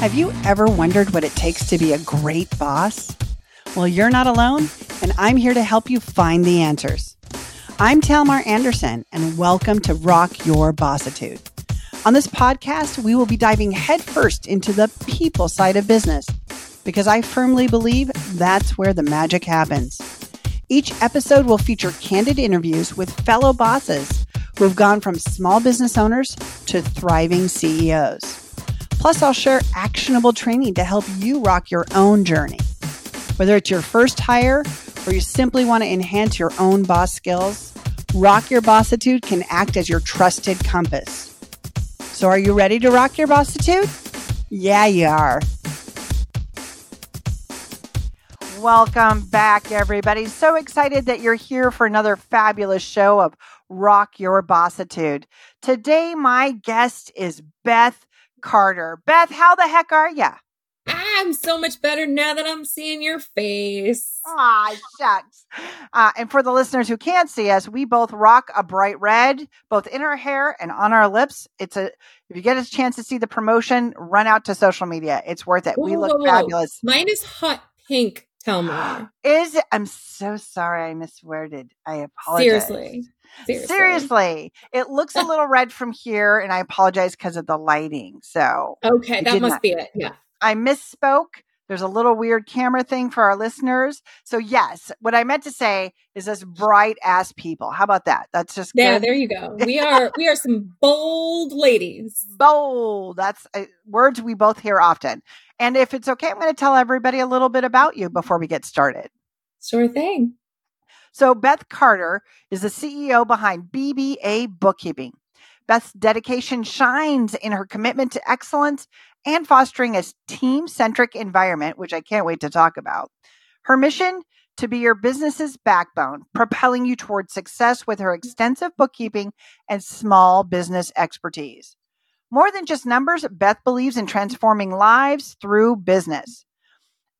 Have you ever wondered what it takes to be a great boss? Well, you're not alone, and I'm here to help you find the answers. I'm Talmar Anderson, and welcome to Rock Your Bossitude. On this podcast, we will be diving headfirst into the people side of business because I firmly believe that's where the magic happens. Each episode will feature candid interviews with fellow bosses who have gone from small business owners to thriving CEOs. Plus, I'll share actionable training to help you rock your own journey. Whether it's your first hire or you simply want to enhance your own boss skills, Rock Your Bossitude can act as your trusted compass. So, are you ready to rock your bossitude? Yeah, you are. Welcome back, everybody. So excited that you're here for another fabulous show of Rock Your Bossitude. Today, my guest is Beth Carter. Beth, how the heck are ya? I'm so much better now that I'm seeing your face. Ah, shucks. Uh, and for the listeners who can't see us, we both rock a bright red, both in our hair and on our lips. It's a if you get a chance to see the promotion, run out to social media. It's worth it. we look whoa, whoa. fabulous. Mine is hot pink. Talmar. Is it? I'm so sorry I misworded. I apologize. Seriously. Seriously. Seriously. It looks a little red from here, and I apologize because of the lighting. So, okay, that must not, be it. Yeah. I misspoke. There's a little weird camera thing for our listeners. So, yes, what I meant to say is us bright ass people. How about that? That's just yeah. There you go. We are we are some bold ladies. Bold. That's uh, words we both hear often. And if it's okay, I'm going to tell everybody a little bit about you before we get started. Sure thing. So, Beth Carter is the CEO behind BBA Bookkeeping. Beth's dedication shines in her commitment to excellence and fostering a team centric environment, which I can't wait to talk about. Her mission to be your business's backbone, propelling you towards success with her extensive bookkeeping and small business expertise. More than just numbers, Beth believes in transforming lives through business.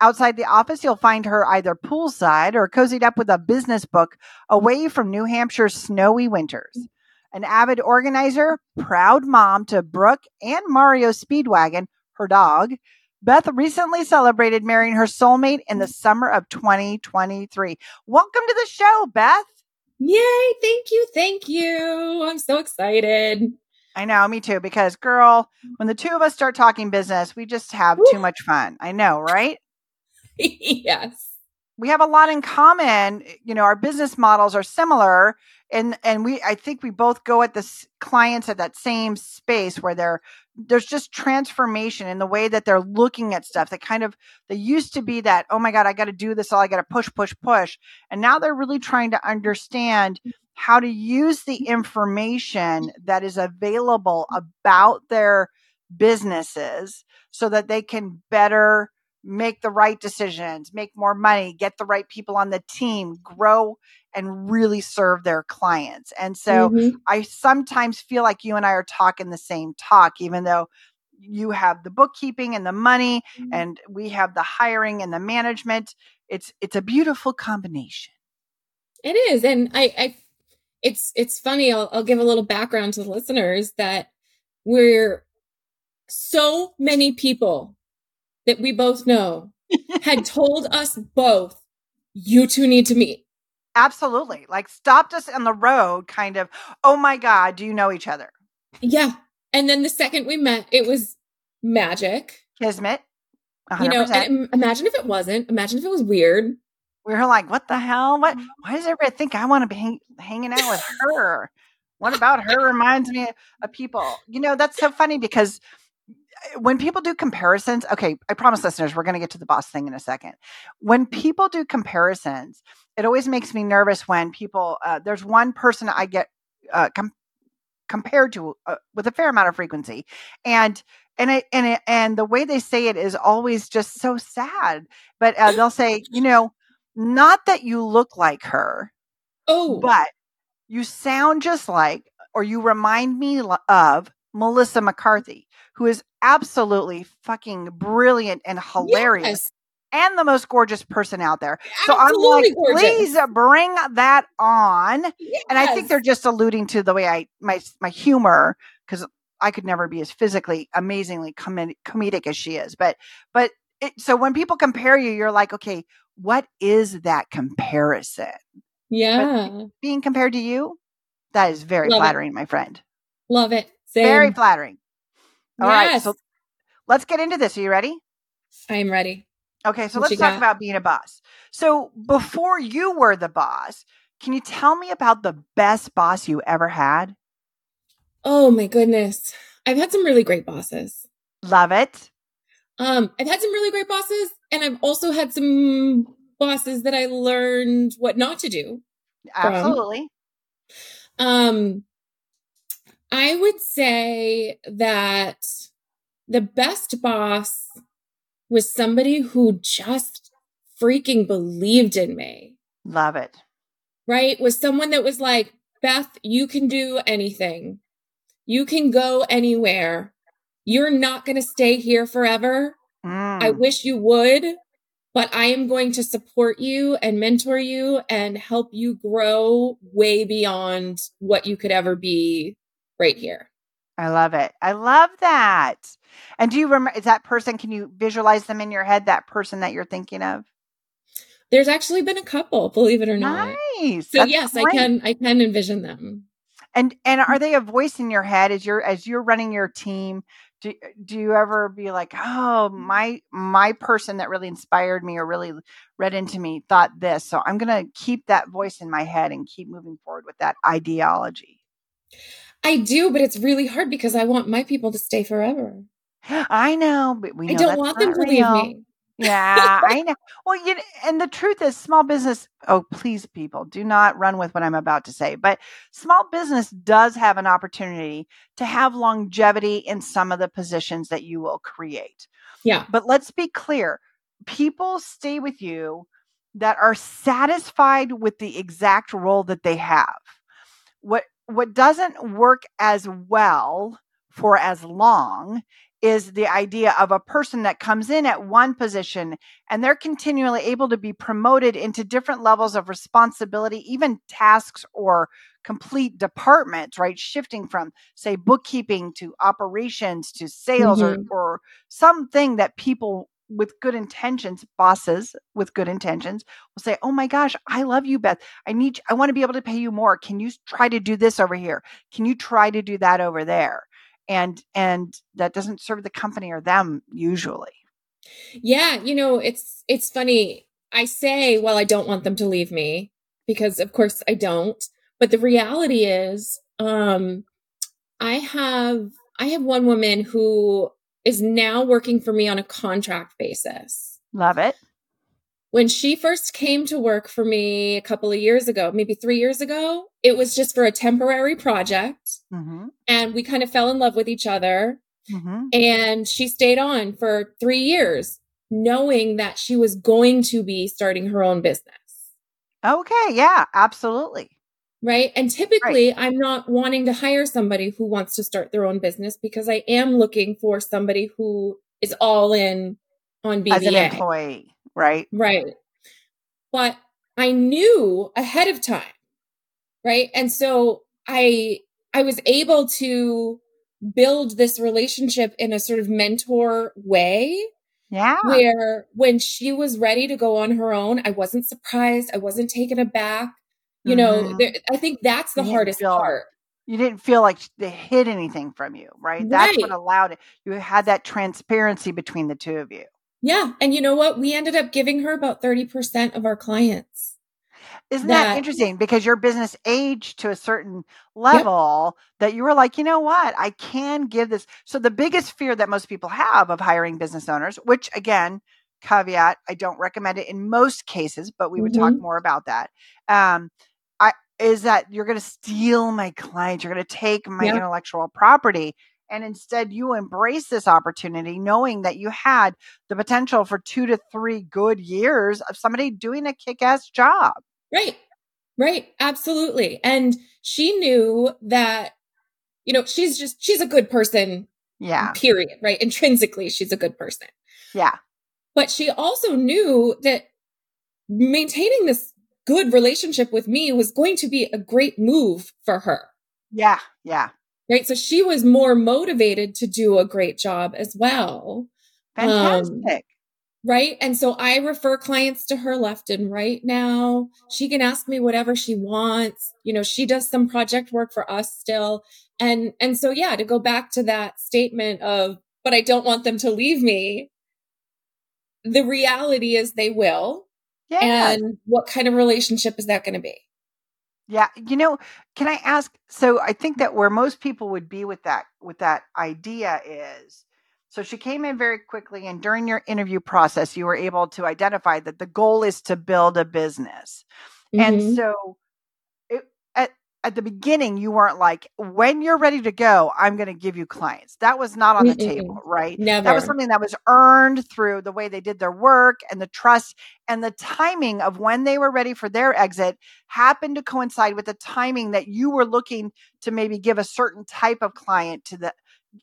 Outside the office, you'll find her either poolside or cozied up with a business book away from New Hampshire's snowy winters. An avid organizer, proud mom to Brooke and Mario Speedwagon, her dog, Beth recently celebrated marrying her soulmate in the summer of 2023. Welcome to the show, Beth. Yay. Thank you. Thank you. I'm so excited. I know, me too, because girl, when the two of us start talking business, we just have Woo. too much fun. I know, right? yes. We have a lot in common. You know, our business models are similar and and we I think we both go at the clients at that same space where they're there's just transformation in the way that they're looking at stuff that kind of they used to be that oh my god I got to do this all I got to push push push and now they're really trying to understand how to use the information that is available about their businesses so that they can better make the right decisions, make more money, get the right people on the team, grow and really serve their clients. And so mm-hmm. I sometimes feel like you and I are talking the same talk, even though you have the bookkeeping and the money mm-hmm. and we have the hiring and the management. It's it's a beautiful combination. It is. And I, I it's it's funny, I'll, I'll give a little background to the listeners that we're so many people that we both know had told us both, you two need to meet. Absolutely. Like stopped us on the road, kind of, oh my God, do you know each other? Yeah. And then the second we met, it was magic. Kismet. 100%. You know, imagine if it wasn't. Imagine if it was weird. We were like, what the hell? What? Mm-hmm. Why does everybody think I want to be hang- hanging out with her? what about her reminds me of people? You know, that's so funny because when people do comparisons, okay, I promise listeners, we're going to get to the boss thing in a second. When people do comparisons, it always makes me nervous when people, uh, there's one person I get uh, com- compared to uh, with a fair amount of frequency. And, and it, and it, and the way they say it is always just so sad. But uh, they'll say, you know, not that you look like her, oh, but you sound just like, or you remind me of Melissa McCarthy, who is absolutely fucking brilliant and hilarious. Yes. And the most gorgeous person out there. So I'm like, gorgeous. please bring that on. Yes. And I think they're just alluding to the way I my my humor because I could never be as physically amazingly com- comedic as she is. But but it, so when people compare you, you're like, okay, what is that comparison? Yeah. But being compared to you, that is very Love flattering, it. my friend. Love it. Same. Very flattering. All right, Yes. so let's get into this. Are you ready? I'm ready. Okay, so What let's talk got? about being a boss. So before you were the boss, can you tell me about the best boss you ever had? Oh my goodness. I've had some really great bosses. Love it. Um, I've had some really great bosses, and I've also had some bosses that I learned what not to do. Absolutely. Um, I would say that the best boss was somebody who just freaking believed in me, Love it. right? Was someone that was like, Beth, you can do anything. You can go anywhere. You're not going to stay here forever. Mm, I wish you would, but I am going to support you and mentor you and help you grow way beyond what you could ever be right here. I love it. I love that. And do you remember is that person can you visualize them in your head that person that you're thinking of? There's actually been a couple, believe it or not. Nice. So That's yes, I can I can envision them. And and are they a voice in your head as you're as you're running your team? Do, do you ever be like, oh, my my person that really inspired me or really read into me thought this, so I'm gonna keep that voice in my head and keep moving forward with that ideology. I do, but it's really hard because I want my people to stay forever. I know, but we know I don't want them to leave me. Yeah, I know. Well, you know, and the truth is, small business. Oh, please, people, do not run with what I'm about to say. But small business does have an opportunity to have longevity in some of the positions that you will create. Yeah. But let's be clear: people stay with you that are satisfied with the exact role that they have. What what doesn't work as well for as long is the idea of a person that comes in at one position and they're continually able to be promoted into different levels of responsibility, even tasks or complete departments, right? Shifting from, say, bookkeeping to operations to sales Mhm. or, or something that people with good intentions, bosses with good intentions, will say, Oh my gosh, I love you, Beth. I need, I want to be able to pay you more. Can you try to do this over here? Can you try to do that over there? and and that doesn't serve the company or them usually Yeah, you know, it's it's funny. I say, well, I don't want them to leave me because of course I don't. But the reality is, um, I have I have one woman who is now working for me on a contract basis. love it When she first came to work for me a couple of years ago, maybe three years ago, it was just for a temporary project. mm-hmm. And we kind of fell in love with each other. Mm-hmm. And she stayed on for three years, knowing that she was going to be starting her own business. okay yeah absolutely Right. And typically, I'm not wanting to hire somebody who wants to start their own business because I am looking for somebody who is all in on BBA. as an employee right Right. But I knew ahead of time. Right. And so I, I was able to build this relationship in a sort of mentor way yeah where when she was ready to go on her own, I wasn't surprised. I wasn't taken aback. You know, Mhm. there, I think that's the You hardest feel- part. you didn't feel like they hid anything from you right that's what allowed it you had that transparency between the two of you Yeah. And you know what? We ended up giving her about 30% of our clients. Isn't that, That- interesting? Because your business aged to a certain level that you were like, you know what? I can give this. So the biggest fear that most people have of hiring business owners, which again, caveat, I don't recommend it in most cases, but we would talk Mhm. more about that. Um, is that you're going to steal my clients, you're going to take my Yeah. intellectual property. And instead, you embrace this opportunity, knowing that you had the potential for two to three good years of somebody doing a kick ass job. Right. Right. Absolutely. And she knew that, you know, she's just, she's a good person, Yeah. period. Right. Intrinsically, she's a good person. Yeah. But she also knew that maintaining this good relationship with me was going to be a great move for her. Yeah. Yeah. Right. So she was more motivated to do a great job as well. Fantastic. Um, right. And so I refer clients to her left and right now. She can ask me whatever she wants. You know, she does some project work for us still. And, and so, yeah, to go back to that statement of, but I don't want them to leave me. The reality is they will. Yeah. And what kind of relationship is that going to be? Yeah, you know, can I ask so I think that where most people would be with that with that idea is so she came in very quickly and during your interview process you were able to identify that the goal is to build a business. Mm-hmm. And so at the beginning you weren't like when you're ready to go i'm going to give you clients that was not on the Mm-mm. table right Never. that was something that was earned through the way they did their work and the trust and the timing of when they were ready for their exit happened to coincide with the timing that you were looking to maybe give a certain type of client to the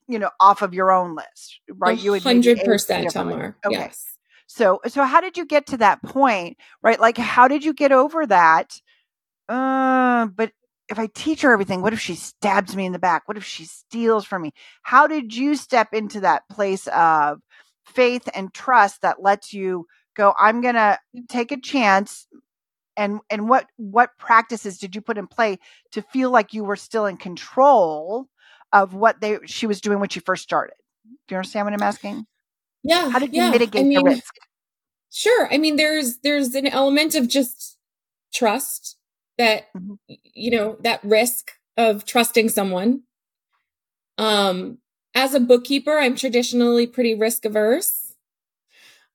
you know off of your own list right you would 100% Talmar. okay yes. so so how did you get to that point right like how did you get over that uh, but if I teach her everything, what if she stabs me in the back? What if she steals from me? How did you step into that place of faith and trust that lets you go, I'm going to take a chance and and what what practices did you put in play to feel like you were still in control of what they she was doing when she first started? Do you understand what I'm asking? Yeah. How did you yeah. mitigate I mean, the risk? Sure. I mean, there's there's an element of just trust that mm-hmm. you know that risk of trusting someone. Um as a bookkeeper i'm traditionally pretty risk averse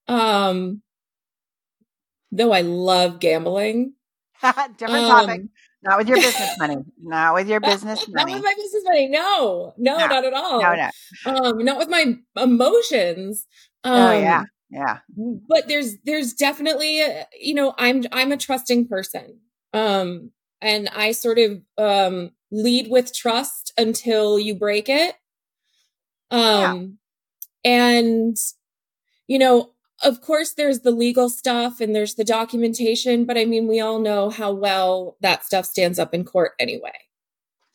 um though i love gambling. Different um, topic not with your business money. Not with your business money not with my business money. No no, no. not at all. no, no. um not with my emotions. Um, oh yeah. Yeah. but there's there's definitely a, you know i'm i'm a trusting person um, and I sort of um, lead with trust until you break it. Um, yeah. and you know, of course, there's the legal stuff and there's the documentation, but I mean, we all know how well that stuff stands up in court anyway.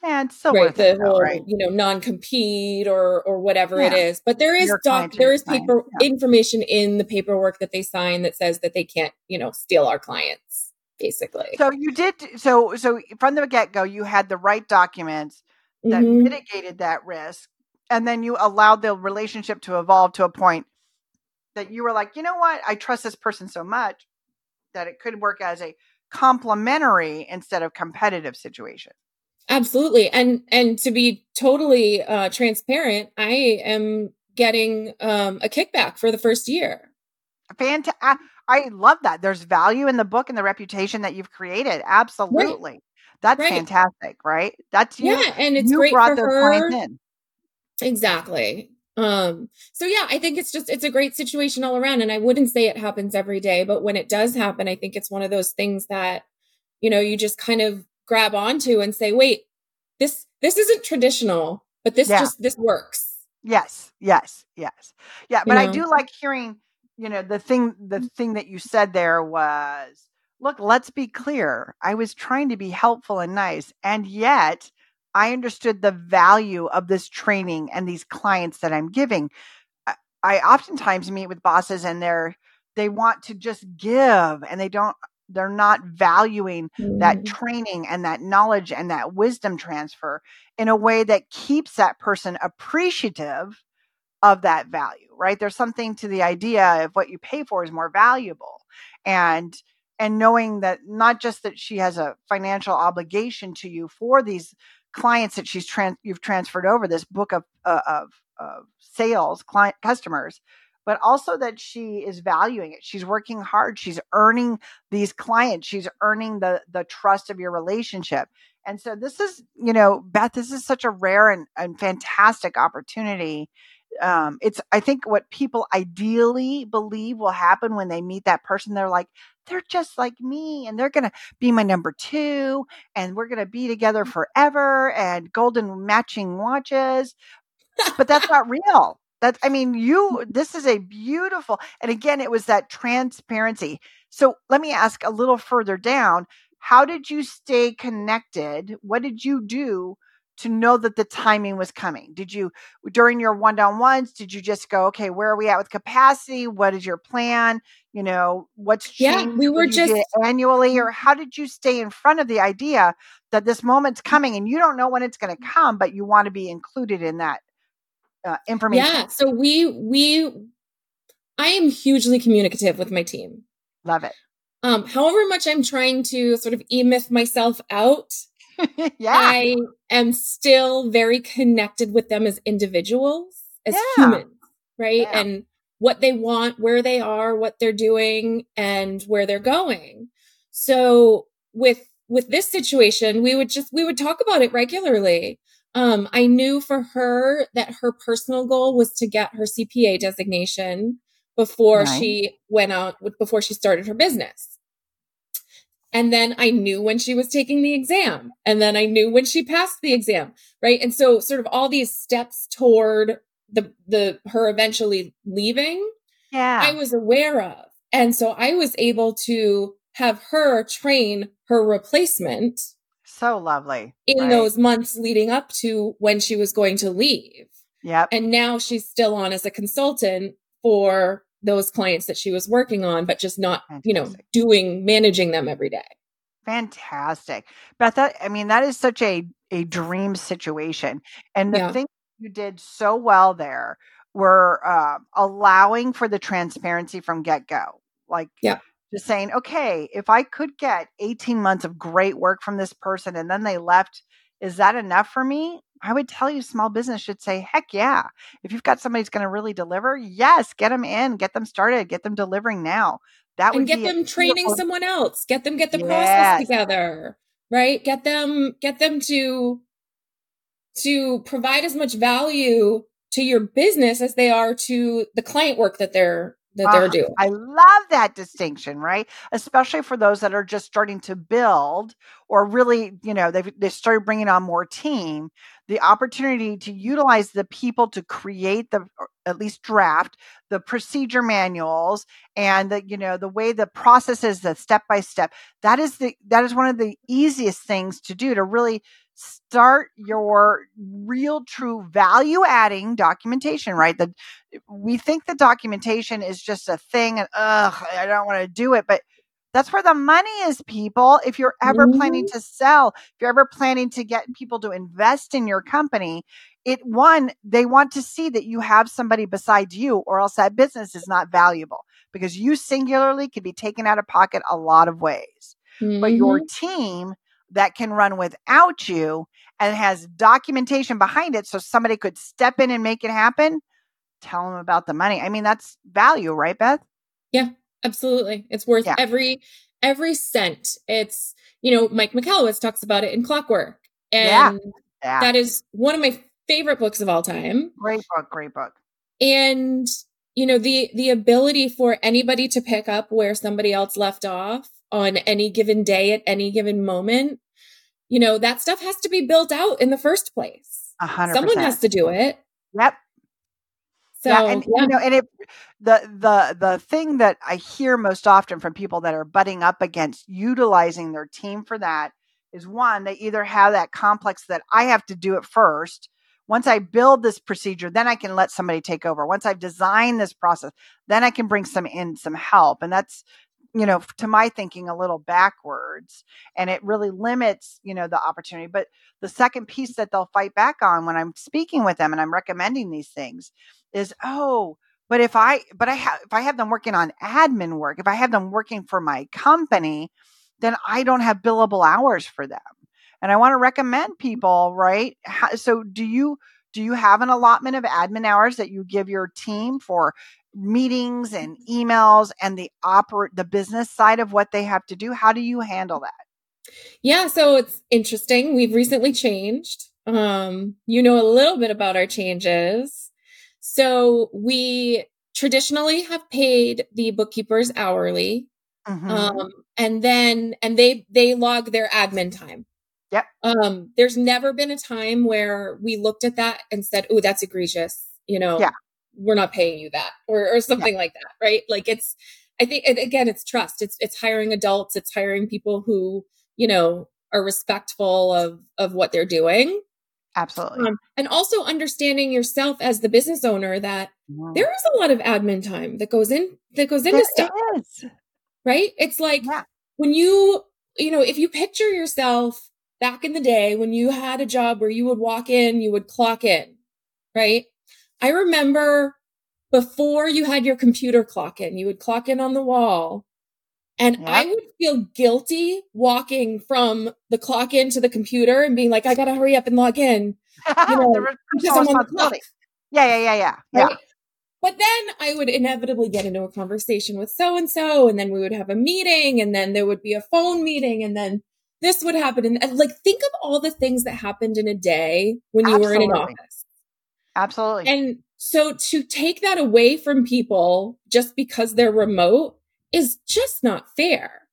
Yeah, it's so right. the whole, right? you know, non-compete or or whatever yeah. it is. But there is doc, there is paper yeah. information in the paperwork that they sign that says that they can't, you know, steal our clients basically. So you did so so from the get-go you had the right documents that mm-hmm. mitigated that risk and then you allowed the relationship to evolve to a point that you were like, "You know what? I trust this person so much that it could work as a complementary instead of competitive situation." Absolutely. And and to be totally uh transparent, I am getting um a kickback for the first year. Fantastic. I love that. There's value in the book and the reputation that you've created. Absolutely. Right. That's right. fantastic, right? That's you. Yeah, and it's you great brought for her. in. Exactly. Um, so yeah, I think it's just it's a great situation all around. And I wouldn't say it happens every day, but when it does happen, I think it's one of those things that, you know, you just kind of grab onto and say, wait, this this isn't traditional, but this yeah. just this works. Yes, yes, yes. Yeah. But you know? I do like hearing you know the thing the mm. thing that you said there was look let's be clear i was trying to be helpful and nice and yet i understood the value of this training and these clients that i'm giving i, I oftentimes meet with bosses and they're they want to just give and they don't they're not valuing mm. that training and that knowledge and that wisdom transfer in a way that keeps that person appreciative of that value, right? There's something to the idea of what you pay for is more valuable. And and knowing that not just that she has a financial obligation to you for these clients that she's trans- you've transferred over this book of uh, of, of sales client customers but also that she is valuing it she's working hard she's earning these clients she's earning the the trust of your relationship and so this is you know beth this is such a rare and, and fantastic opportunity um, it's i think what people ideally believe will happen when they meet that person they're like they're just like me and they're gonna be my number two and we're gonna be together mm. forever and golden matching watches. But that's not real. That i mean you this is a beautiful and again it was that transparency. So let me ask a little further down. How did you stay connected? What did you do to know that the timing was coming? Did you, during your one on ones, did you just go, okay, where are we at with capacity? What is your plan? You know, what's changed? Yeah, we were just annually, or how did you stay in front of the idea that this moment's coming and you don't know when it's going to come, but you want to be included in that uh, information? Yeah. So we, we, I am hugely communicative with my team. Love it. Um, however much I'm trying to sort of e myth myself out, yeah. I am still very connected with them as individuals, as Yeah. humans, right? Yeah. And what they want, where they are, what they're doing, and where they're going. So with with this situation, we would just we would talk about it regularly. Um, I knew for her that her personal goal was to get her CPA designation before she went out before she started her business. And then I knew when she was taking the exam. And then I knew when she passed the exam. Right. And so sort of all these steps toward the, the, her eventually leaving, Yeah. I was aware of. And so I was able to have her train her replacement so lovely. in right? those months leading up to when she was going to leave. Yep. And now she's still on as a consultant for those clients that she was working on, but just not, you know, doing, managing them every day. Fantastic. Beth, that, I mean, that is such a, a dream situation. And the Yeah. thing you did so well there were uh, allowing for the transparency from get go. Like, Yeah. just saying, okay, if I could get 18 months of great work from this person and then they left, is that enough for me? I would tell you, small business should say, heck yeah. If you've got somebody who's going to really deliver, yes, get them in, get them started, get them delivering now. That would And get them training beautiful- someone else. Get them get the Yes. process together. Right? Get them get them to to provide as much value to your business as they are to the client work that they're that they're Ah, doing. I love that distinction, right? Especially for those that are just starting to build or really, you know, they've they started bringing on more team. The opportunity to utilize the people to create the, at least draft the procedure manuals and the, you know, the way the processes, the step by step. That is the that is one of the easiest things to do to really start your real true value adding documentation right? The we think the documentation is just a thing and ugh i don't want to do it but that's where the money is people. If you're ever planning to sell if you're ever planning to get people to invest in your company it one they want to see that you have somebody besides you or else that business is not valuable because you singularly could be taken out of pocket a lot of ways. But your Mhm. team that can run without you and has documentation behind it so somebody could step in and make it happen tell them about the money i mean that's value right beth Yeah, Absolutely. It's worth Yeah. every every cent. It's, you know, Mike Michalowicz talks about it in Clockwork. Yeah. And yeah that is one of my favorite books of all time. great book great book And you know, the the ability for anybody to pick up where somebody else left off on any given day at any given moment, you know, that stuff has to be built out in the first place. a hundred Someone has to do it. yep So yeah, and yeah. you know, and it the the the thing that I hear most often from people that are butting up against utilizing their team for that is one, they either have that complex that I have to do it first. Once I build this procedure, then I can let somebody take over. Once I've designed this process, then I can bring some in some help. And that's, you know, to my thinking, a little backwards. And it really limits, you know, the opportunity. But the second piece that they'll fight back on when I'm speaking with them and I'm recommending these things is, oh, but if I, but I have, if I have them working on admin work, if I have them working for my company, then I don't have billable hours for them. And I want to recommend people, right? How, so do you, do you have an allotment of admin hours that you give your team for meetings and emails and the oper the business side of what they have to do? How do you handle that? Yeah, so it's interesting. We've recently changed. Um, you know a little bit about our changes. So we traditionally have paid the bookkeepers hourly. Mhm. Um, and then and they they log their admin time. Yep. Um, there's never been a time where we looked at that and said, "Oh, that's egregious." You know, Yeah. We're not paying you that, or or something like that, right? Like it's, I think, again, it's trust. It's it's hiring adults. It's hiring people who you know are respectful of of what they're doing. Absolutely. Um, and also understanding yourself as the business owner that there is a lot of admin time that goes in that goes into stuff. Right? It's like yeah. when you, you know, if you picture yourself back in the day when you had a job where you would walk in, you would clock in, right? I remember before you had your computer clock in, you would clock in on the wall. And. I would feel guilty walking from the clock in to the computer and being like, I gotta hurry up and log in. You know, because I'm on the clock. Yeah, yeah, yeah, yeah. Right? Yeah. But then I would inevitably get into a conversation with so and so, and then we would have a meeting, and then there would be a phone meeting, and then this would happen. And, and like, think of all the things that happened in a day when you Absolutely. were in an office. Absolutely. And so to take that away from people just because they're remote is just not fair.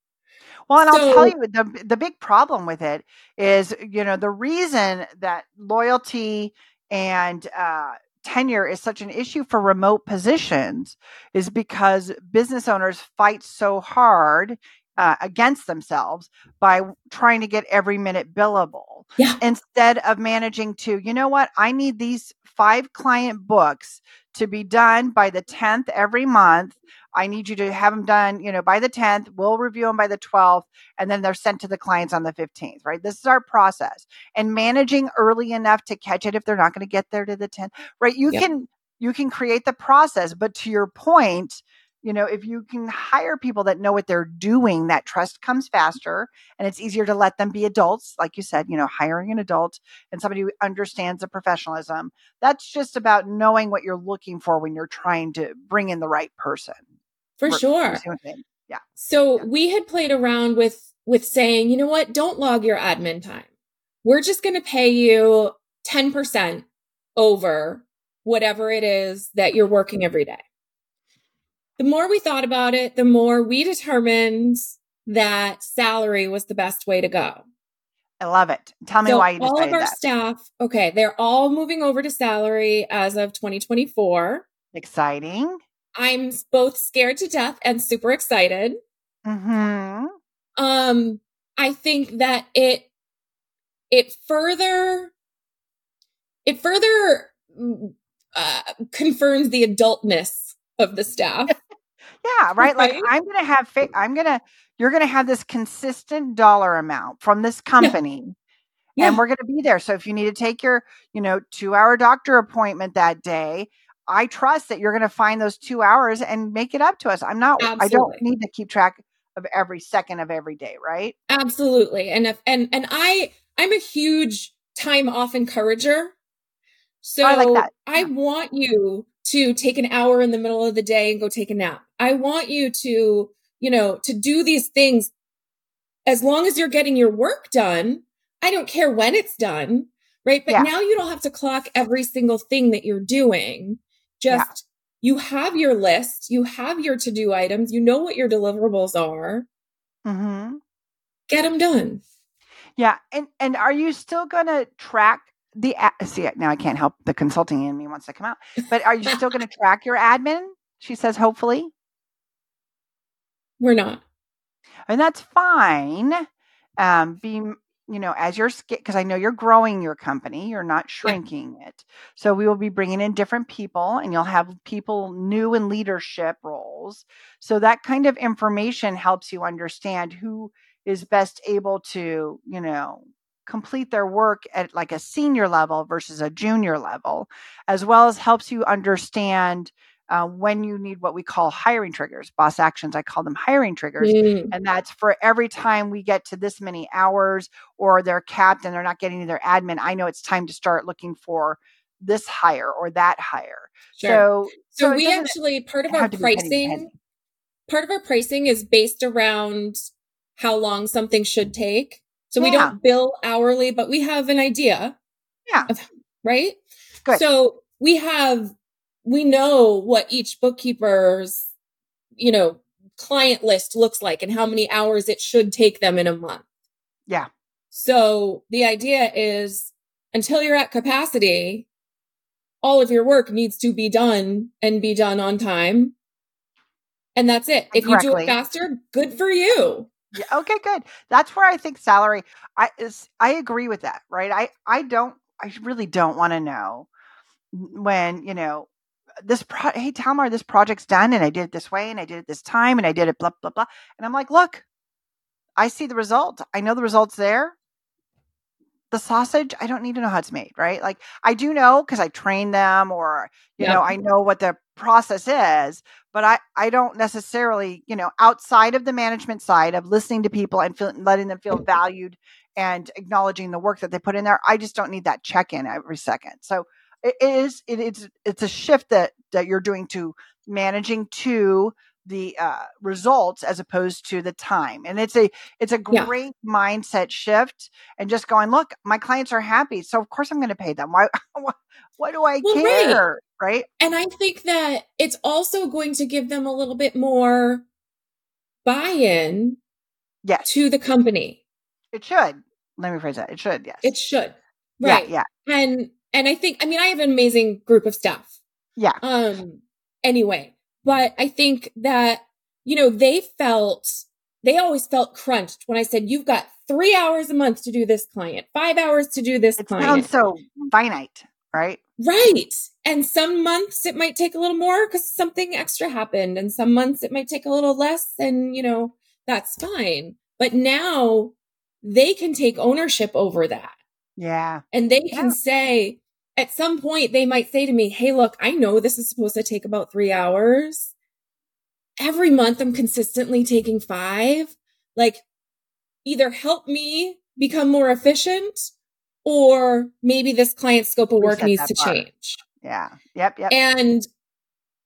Well, and so, I'll tell you the the big problem with it is, you know, the reason that loyalty and uh, tenure is such an issue for remote positions is because business owners fight so hard uh, against themselves by trying to get every minute billable yeah. instead of managing to, you know what, I need these five client books to be done by the 10th every month. I need you to have them done, you know, by the 10th. We'll review them by the 12th, and then they're sent to the clients on the 15th, right? This is our process. And managing early enough to catch it if they're not going to get there to the 10th, right? You yep. can you can create the process, but to your point, you know, if you can hire people that know what they're doing, that trust comes faster and it's easier to let them be adults. Like you said, you know, hiring an adult and somebody who understands the professionalism. That's just about knowing what you're looking for when you're trying to bring in the right person. For sure. Yeah. So yeah. we had played around with with saying, you know what, don't log your admin time. We're just going to pay you 10% over whatever it is that you're working every day the more we thought about it, the more we determined that salary was the best way to go. I love it. Tell me so why you all of our that. staff, okay, they're all moving over to salary as of 2024. Exciting. I'm both scared to death and super excited. Hmm. Um, I think that it it further it further uh, confirms the adultness of the staff. Yeah, right. Like I'm gonna have fa- I'm gonna you're gonna have this consistent dollar amount from this company. Yeah. Yeah. And we're going to be there. So if you need to take your, you know, two hour doctor appointment that day, I trust that you're going to find those two hours and make it up to us. I'm not, Absolutely. I don't need to keep track of every second of every day. Right. Absolutely. And if, and, and I, I'm a huge time off encourager. So I, like I want you to take an hour in the middle of the day and go take a nap. I want you to, you know, to do these things as long as you're getting your work done. I don't care when it's done, right? But yeah. now you don't have to clock every single thing that you're doing. Just yeah. you have your list, you have your to do items, you know what your deliverables are. Mm-hmm. Get them done. Yeah, and and are you still going to track the see now I can't help the consulting in me wants to come out. But are you still going to track your admin? She says hopefully. We're not. And that's fine. Um being you know, as you're because I know you're growing your company, you're not shrinking yeah. it. So we will be bringing in different people and you'll have people new in leadership roles. So that kind of information helps you understand who is best able to, you know, complete their work at like a senior level versus a junior level, as well as helps you understand uh, when you need what we call hiring triggers, boss actions. I call them hiring triggers. Mm. And that's for every time we get to this many hours or they're capped and they're not getting to their admin, I know it's time to start looking for this hire or that hire. Sure. So, so, so we actually, part of our pricing, part of our pricing is based around how long something should take. So yeah. we don't bill hourly, but we have an idea. Yeah. Of, right? Good. So we have, we know what each bookkeeper's, you know, client list looks like and how many hours it should take them in a month. Yeah. So the idea is until you're at capacity, all of your work needs to be done and be done on time. And that's it. If Correctly. you do it faster, good for you. Yeah, okay, good. That's where I think salary I is I agree with that, right? I I don't I really don't want to know when, you know, this pro hey Talmar, this project's done and I did it this way and I did it this time and I did it blah blah blah. And I'm like, look, I see the result. I know the results there. The sausage, I don't need to know how it's made, right? Like I do know because I train them or you know, I know what the process is, but I I don't necessarily, you know, outside of the management side of listening to people and feel, letting them feel valued and acknowledging the work that they put in there, I just don't need that check in every second. So it is it, it's it's a shift that that you're doing to managing to the uh, results as opposed to the time and it's a it's a great yeah. mindset shift and just going look my clients are happy so of course i'm going to pay them why why do i well, care right. right and i think that it's also going to give them a little bit more buy-in yes. to the company it should let me phrase that it should yes it should right yeah, yeah. and and I think, I mean, I have an amazing group of staff. Yeah. Um, anyway, but I think that, you know, they felt, they always felt crunched when I said, you've got three hours a month to do this client, five hours to do this it client. sounds so finite, right? Right. And some months it might take a little more because something extra happened. And some months it might take a little less. And, you know, that's fine. But now they can take ownership over that. Yeah. And they yeah. can say, at some point they might say to me, Hey, look, I know this is supposed to take about three hours. Every month I'm consistently taking five. Like either help me become more efficient or maybe this client's scope of work needs to part. change. Yeah. Yep. Yep. And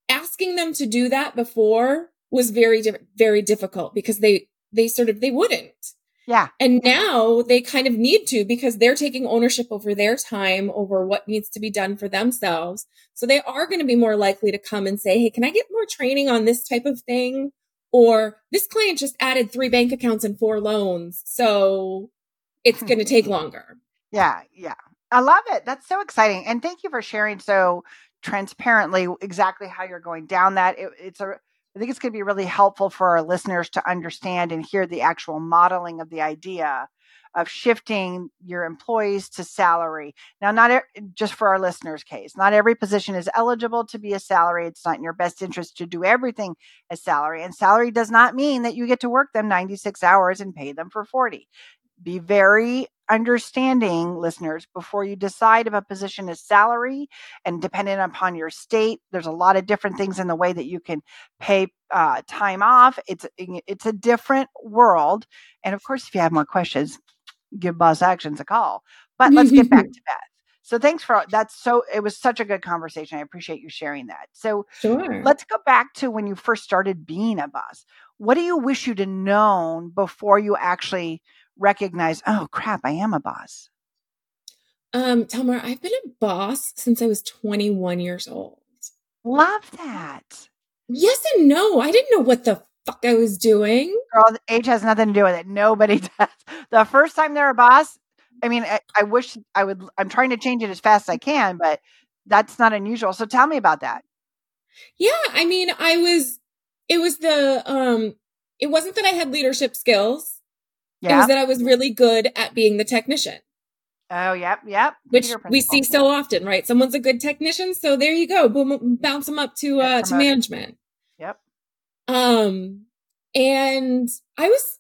asking them to do that before was very, very difficult because they, they sort of, they wouldn't. Yeah. And now they kind of need to because they're taking ownership over their time, over what needs to be done for themselves. So they are going to be more likely to come and say, Hey, can I get more training on this type of thing? Or this client just added three bank accounts and four loans. So it's hmm. going to take longer. Yeah. Yeah. I love it. That's so exciting. And thank you for sharing so transparently exactly how you're going down that. It, it's a, I think it's going to be really helpful for our listeners to understand and hear the actual modeling of the idea of shifting your employees to salary. Now, not just for our listeners' case, not every position is eligible to be a salary. It's not in your best interest to do everything as salary. And salary does not mean that you get to work them 96 hours and pay them for 40 be very understanding listeners before you decide if a position is salary and dependent upon your state. There's a lot of different things in the way that you can pay uh, time off. It's it's a different world. And of course if you have more questions give boss actions a call. But let's get back to beth. So thanks for that's so it was such a good conversation. I appreciate you sharing that. So sure. let's go back to when you first started being a boss. What do you wish you'd have known before you actually recognize, oh crap, I am a boss? Um, Talmar, I've been a boss since I was 21 years old. Love that. Yes and no. I didn't know what the fuck I was doing. Girl, age has nothing to do with it. Nobody does. The first time they're a boss, I mean, I, I wish I would, I'm trying to change it as fast as I can, but that's not unusual. So tell me about that. Yeah. I mean, I was, it was the, um, it wasn't that I had leadership skills. Yeah. It was that I was really good at being the technician. Oh, yep, yep. Which we see so often, right? Someone's a good technician, so there you go. Boom, bounce them up to uh to management. Yep. Um, and I was,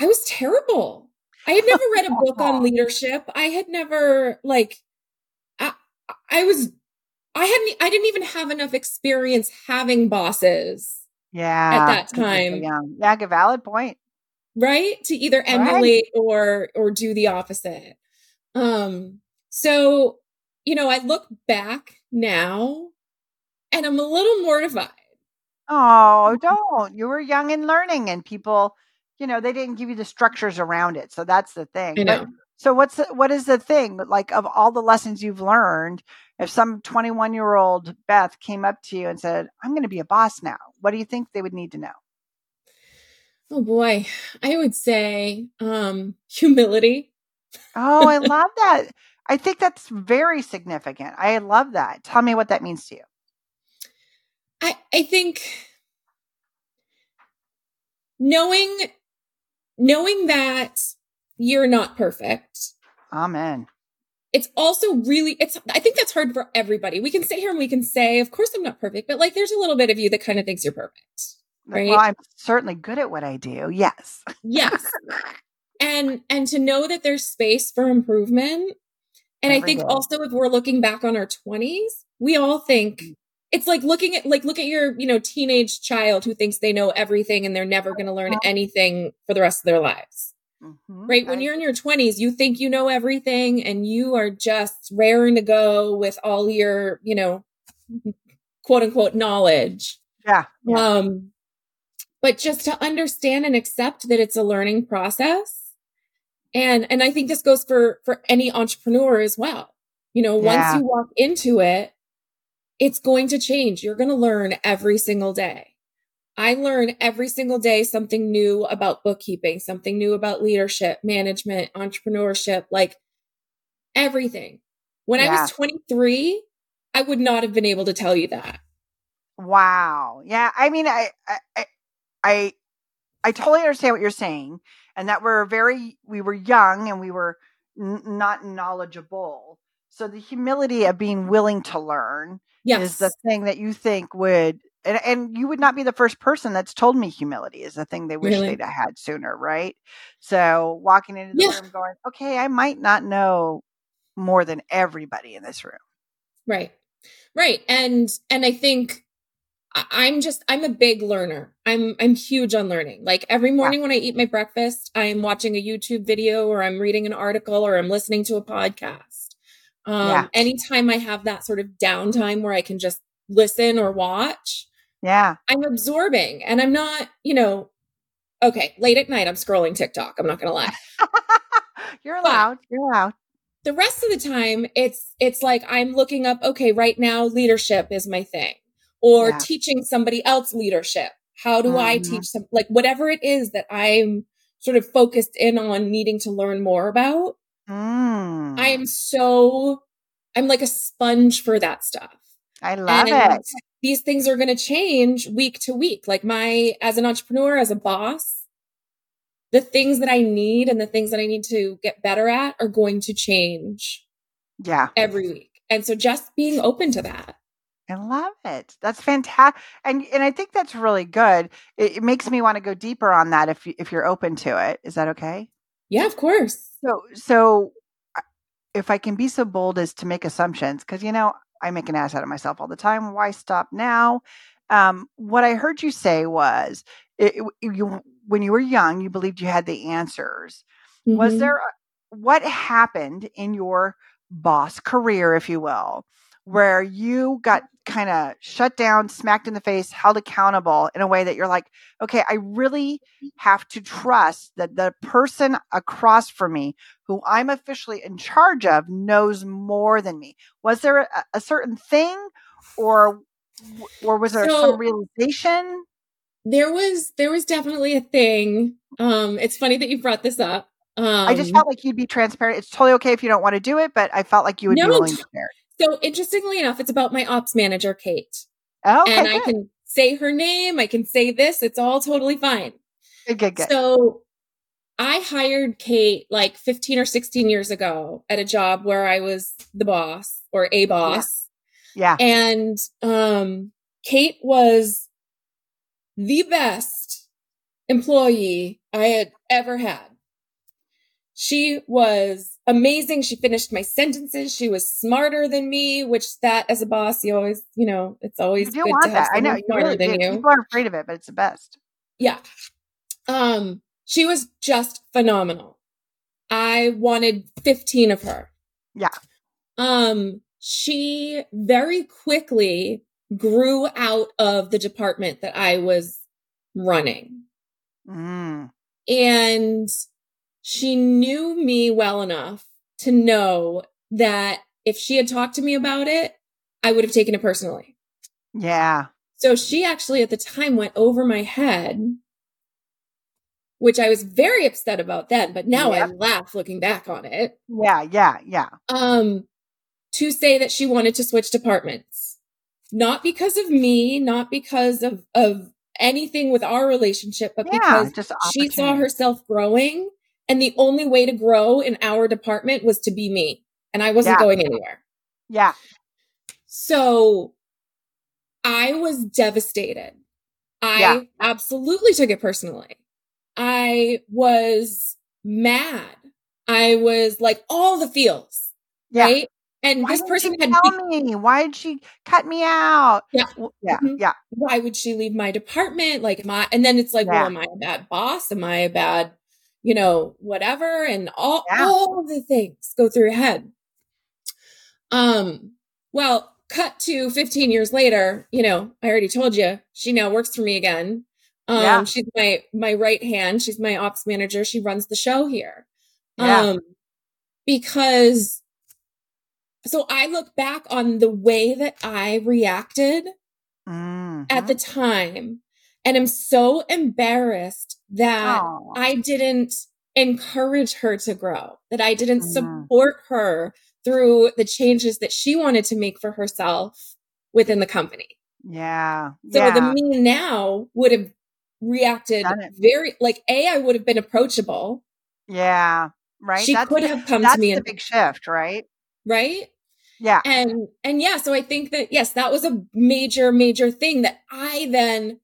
I was terrible. I had never read a book on leadership. I had never like, I, I was, I hadn't, I didn't even have enough experience having bosses. Yeah. At that time. Yeah. Yeah. Good valid point right? To either emulate right. or or do the opposite. Um so you know i look back now and i'm a little mortified. Oh don't. You were young and learning and people you know they didn't give you the structures around it. So that's the thing. I know. But, so what's the, what is the thing? Like of all the lessons you've learned if some 21 year old beth came up to you and said i'm going to be a boss now what do you think they would need to know Oh boy, I would say um humility. oh, I love that. I think that's very significant. I love that. Tell me what that means to you. I I think knowing knowing that you're not perfect. Amen. it's also really it's i think that's hard for everybody we can sit here and we can say of course i'm not perfect but like there's a little bit of you that kind of thinks you're perfect right well i'm certainly good at what i do yes yes and and to know that there's space for improvement and Every i think day. also if we're looking back on our 20s we all think mm. it's like looking at like look at your you know teenage child who thinks they know everything and they're never going to learn uh-huh. anything for the rest of their lives Mm-hmm. Right. When you're in your 20s, you think you know everything and you are just raring to go with all your, you know, quote unquote knowledge. Yeah, yeah. Um, but just to understand and accept that it's a learning process. And, and I think this goes for, for any entrepreneur as well. You know, yeah. once you walk into it, it's going to change. You're going to learn every single day. I learn every single day something new about bookkeeping, something new about leadership, management, entrepreneurship, like everything. When yeah. I was 23, I would not have been able to tell you that. Wow. Yeah. I mean, I, I, I, I totally understand what you're saying, and that we're very, we were young and we were n- not knowledgeable. So the humility of being willing to learn yes. is the thing that you think would and, and you would not be the first person that's told me humility is the thing they wish really? they'd have had sooner, right? So walking into the yeah. room going, okay, I might not know more than everybody in this room. Right. Right. And and I think I'm just I'm a big learner. I'm I'm huge on learning. Like every morning when I eat my breakfast, I'm watching a YouTube video or I'm reading an article or I'm listening to a podcast. Um yeah. anytime I have that sort of downtime where I can just listen or watch, yeah. I'm absorbing and I'm not, you know, okay, late at night, I'm scrolling TikTok. I'm not going to lie. You're allowed. But You're allowed. The rest of the time, it's, it's like I'm looking up, okay, right now, leadership is my thing or yeah. teaching somebody else leadership. How do mm-hmm. I teach some, like whatever it is that I'm sort of focused in on needing to learn more about. Mm. I am so, I'm like a sponge for that stuff. I love and it these things are going to change week to week. Like my, as an entrepreneur, as a boss, the things that I need and the things that I need to get better at are going to change. Yeah. Every week. And so just being open to that. I love it. That's fantastic, and and I think that's really good. It, it makes me want to go deeper on that if you, if you're open to it. Is that okay? Yeah, of course. So so if I can be so bold as to make assumptions, because you know I make an ass out of myself all the time. Why stop now? Um, what I heard you say was it, it, you, when you were young, you believed you had the answers. Mm-hmm. Was there what happened in your boss career, if you will, where you got kind of shut down, smacked in the face, held accountable in a way that you're like, okay, I really have to trust that the person across from me who I'm officially in charge of knows more than me. Was there a, a certain thing or or was there so, some realization? There was there was definitely a thing. Um it's funny that you brought this up. Um, I just um felt like you'd be transparent. It's totally okay if you don't want to do it, but I felt like you would no, be willing to share. So interestingly enough, it's about my ops manager, Kate. Oh, okay, and I can say her name. I can say this. It's all totally fine. Good, good, good. So I hired Kate like 15 or 16 years ago at a job where I was the boss or a boss. Yeah. yeah. And um, Kate was the best employee I had ever had. She was amazing. She finished my sentences. She was smarter than me, which that as a boss, you always, you know, it's always you good want to have that. I know. Smarter really, than you. People are afraid of it, but it's the best. Yeah. Um, she was just phenomenal. I wanted 15 of her. Yeah. Um, she very quickly grew out of the department that I was running. Mm. And she knew me well enough to know that if she had talked to me about it, I would have taken it personally. Yeah. So she actually at the time went over my head, which I was very upset about then, but now yep. I laugh looking back on it. Yeah, yeah, yeah. Um, to say that she wanted to switch departments. Not because of me, not because of, of anything with our relationship, but yeah, because she saw herself growing and the only way to grow in our department was to be me and I wasn't Yeah. going anywhere. Yeah. So I was devastated. I Yeah. absolutely took it personally. I was mad. I was like all the feels, Yeah. right? And Why this person had tell me? Why did she cut me out? Yeah. W- Yeah. Mhm. Yeah. why would she leave my department? Like, my and then it's like, Yeah. well, am I a bad boss? Am I a bad, you know, whatever? And all, Yeah. all the things go through your head. Um, well, cut to 15 years later, you know, I already told you, she now works for me again. Um, Yeah. she's my, my right hand. She's my ops manager. She runs the show here. Yeah. Um, because so I look back on the way that I reacted Mhm. at the time and I'm so embarrassed that Aw. I didn't encourage her to grow, that I didn't Mhm. support her through the changes that she wanted to make for herself within the company. yeah. So yeah. the me now would have reacted very like A, I would have been approachable. yeah. Right. She that's could have come that's to me the a big shift, right? right. Yeah. and and yeah so i think that yes that was a major major thing that i then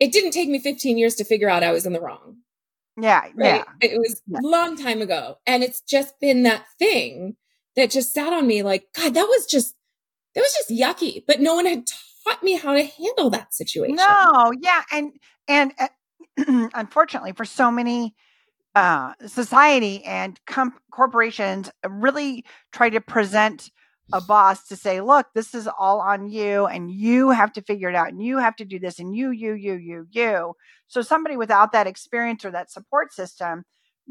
it didn't take me 15 years to figure out i was in the wrong Yeah. right Yeah. it was Yeah. a long time ago and it's just been that thing that just sat on me like god that was just that was just yucky but no one had taught me how to handle that situation No, yeah, and and uh, unfortunately, for so many uh, society and com- corporations, really try to present a boss to say, "Look, this is all on you, and you have to figure it out, and you have to do this, and you, you, you, you, you." So somebody without that experience or that support system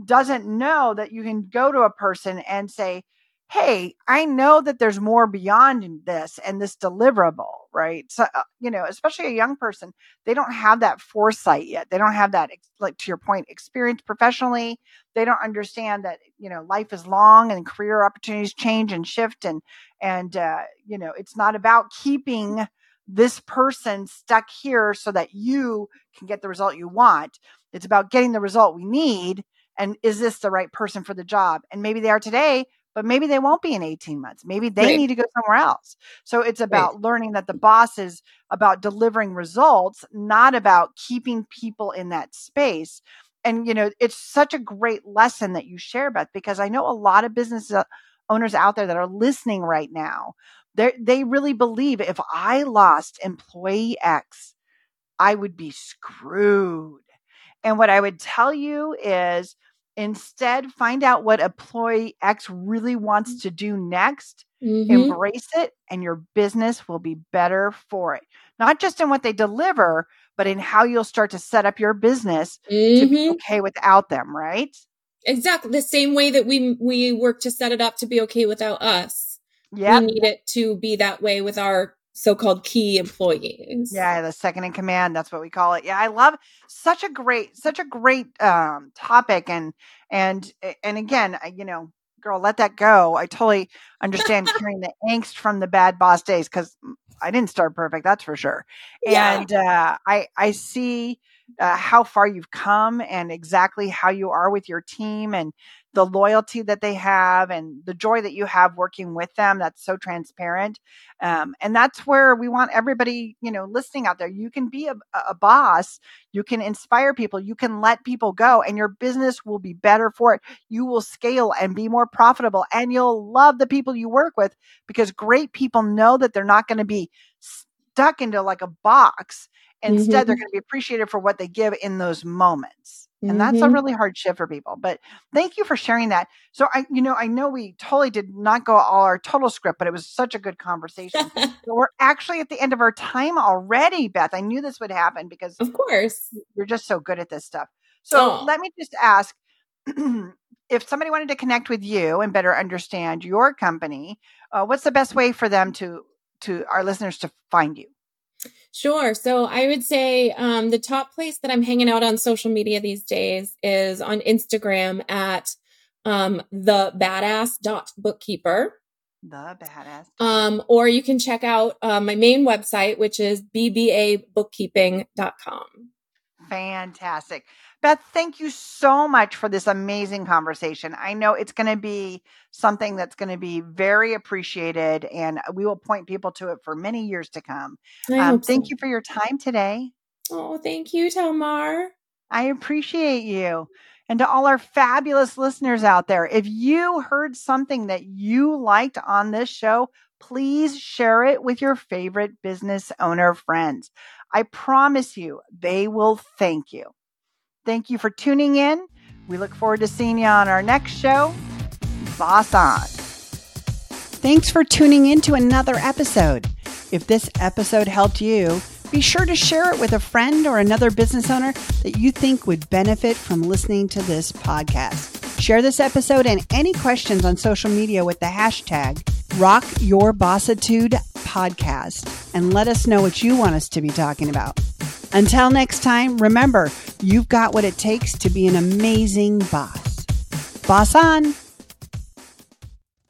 doesn't know that you can go to a person and say, hey, I know that there's more beyond this and this deliverable, right? So, uh, you know, especially a young person, they don't have that foresight yet. They don't have that, like to your point, experience professionally. They don't understand that, you know, life is long and career opportunities change and shift. And, and, uh, you know, it's not about keeping this person stuck here so that you can get the result you want. It's about getting the result we need. And is this the right person for the job? And maybe they are today, but maybe they won't be in 18 months. Maybe they Right. need to go somewhere else. So it's about learning that the boss is about delivering results, not about keeping people in that space. And, you know, it's such a great lesson that you share, Beth, because I know a lot of business uh, owners out there that are listening right now. They really believe if I lost employee X, I would be screwed. And what I would tell you is instead find out what employee X really wants to do next Mhm. embrace it and your business will be better for it. Not just in what they deliver but in how you'll start to set up your business to be Mhm. okay without them right? Exactly the same way that we we work to set it up to be okay without us. Yeah we need it to be that way with our so-called key employees. Yeah the second in command that's what we call it. Yeah i love such a great such a great um topic and and and again I- you know girl let that go. I totally understand hearing the angst from the bad boss days because i didn't start perfect that's for sure. Yeah. and uh, I I see uh, how far you've come and exactly how you are with your team and the loyalty that they have and the joy that you have working with them. That's so transparent, um, and that's where we want everybody you know listening out there. You can be a, a boss, you can inspire people, you can let people go, and your business will be better for it. You will scale and be more profitable, and you'll love the people you work with because great people know that they're not going to be stuck into like a box. Instead, they're Mhm. going to be appreciated for what they give in those moments. And that's a Mhm. really hard shift for people. But thank you for sharing that. So I, you know, I know we totally did not go all our total script, but it was such a good conversation. But we're actually at the end of our time already, Beth. I knew this would happen because of course you're just so good at this stuff. So Aw. let me just ask if somebody wanted to connect with you and better understand your company, uh, what's the best way for them to to our listeners to find you? Sure. So I would say um, the top place that I'm hanging out on social media these days is on Instagram at um, the badass.bookkeeper. The badass. Um, or you can check out uh, my main website, which is bbabookkeeping.com. Fantastic. Beth, thank you so much for this amazing conversation. I know it's going to be something that's going to be very appreciated, and we will point people to it for many years to come. Um, thank so. you for your time today. Oh, thank you, Talmar. I appreciate you. And to all our fabulous listeners out there, if you heard something that you liked on this show, please share it with your favorite business owner friends. I promise you, they will thank you. Thank you for tuning in. We look forward to seeing you on our next show. Boss on. Thanks for tuning in to another episode. If this episode helped you, be sure to share it with a friend or another business owner that you think would benefit from listening to this podcast. Share this episode and any questions on social media with the hashtag Rock Your Bossitude Podcast and let us know what you want us to be talking about. Until next time, remember, you've got what it takes to be an amazing boss. Boss on!